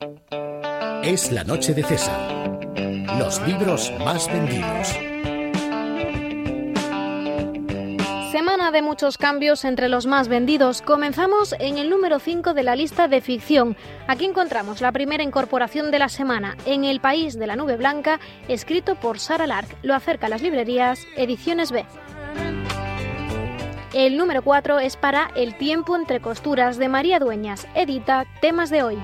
Es la noche de César. Los libros más vendidos. Semana de muchos cambios entre los más vendidos. Comenzamos en el número 5 de la lista de ficción. Aquí encontramos la primera incorporación de la semana, En el País de la Nube Blanca, escrito por Sara Lark. Lo acerca a las librerías Ediciones B. El número 4 es para El tiempo entre costuras de María Dueñas, edita Temas de hoy.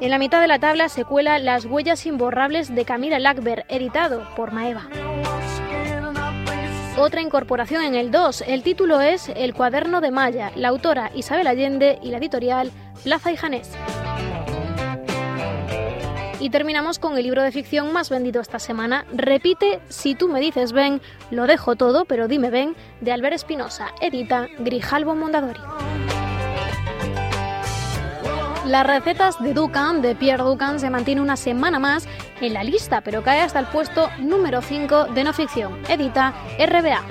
En la mitad de la tabla se cuela Las huellas imborrables de Camila Lackberg, editado por Maeva. Otra incorporación en el 2, el título es El cuaderno de Maya, la autora Isabel Allende y la editorial Plaza y Janés. Y terminamos con el libro de ficción más vendido esta semana. Repite Si tú me dices ven, lo dejo todo, pero dime ven, de Albert Espinosa, edita Grijalbo Mondadori. Las recetas de Ducan, de Pierre Ducan, se mantiene una semana más en la lista, pero cae hasta el puesto número 5 de no ficción. Edita RBA.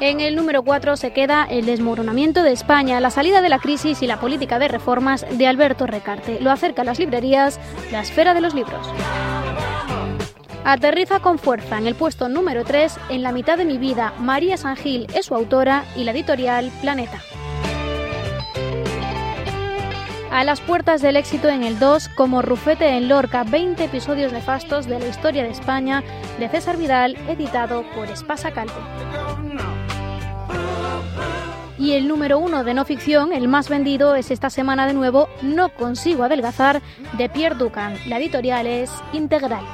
En el número 4 se queda El desmoronamiento de España, la salida de la crisis y la política de reformas de Alberto Recarte. Lo acerca a las librerías La Esfera de los Libros. Aterriza con fuerza en el puesto número 3 en La mitad de mi vida. María Sangil es su autora y la editorial Planeta. A las puertas del éxito en el 2, como Rufete en Lorca, 20 episodios nefastos de la historia de España, de César Vidal, editado por Espasa Calvo. Y el número uno de no ficción, el más vendido, es esta semana de nuevo No consigo adelgazar, de Pierre Ducan. La editorial es Integral.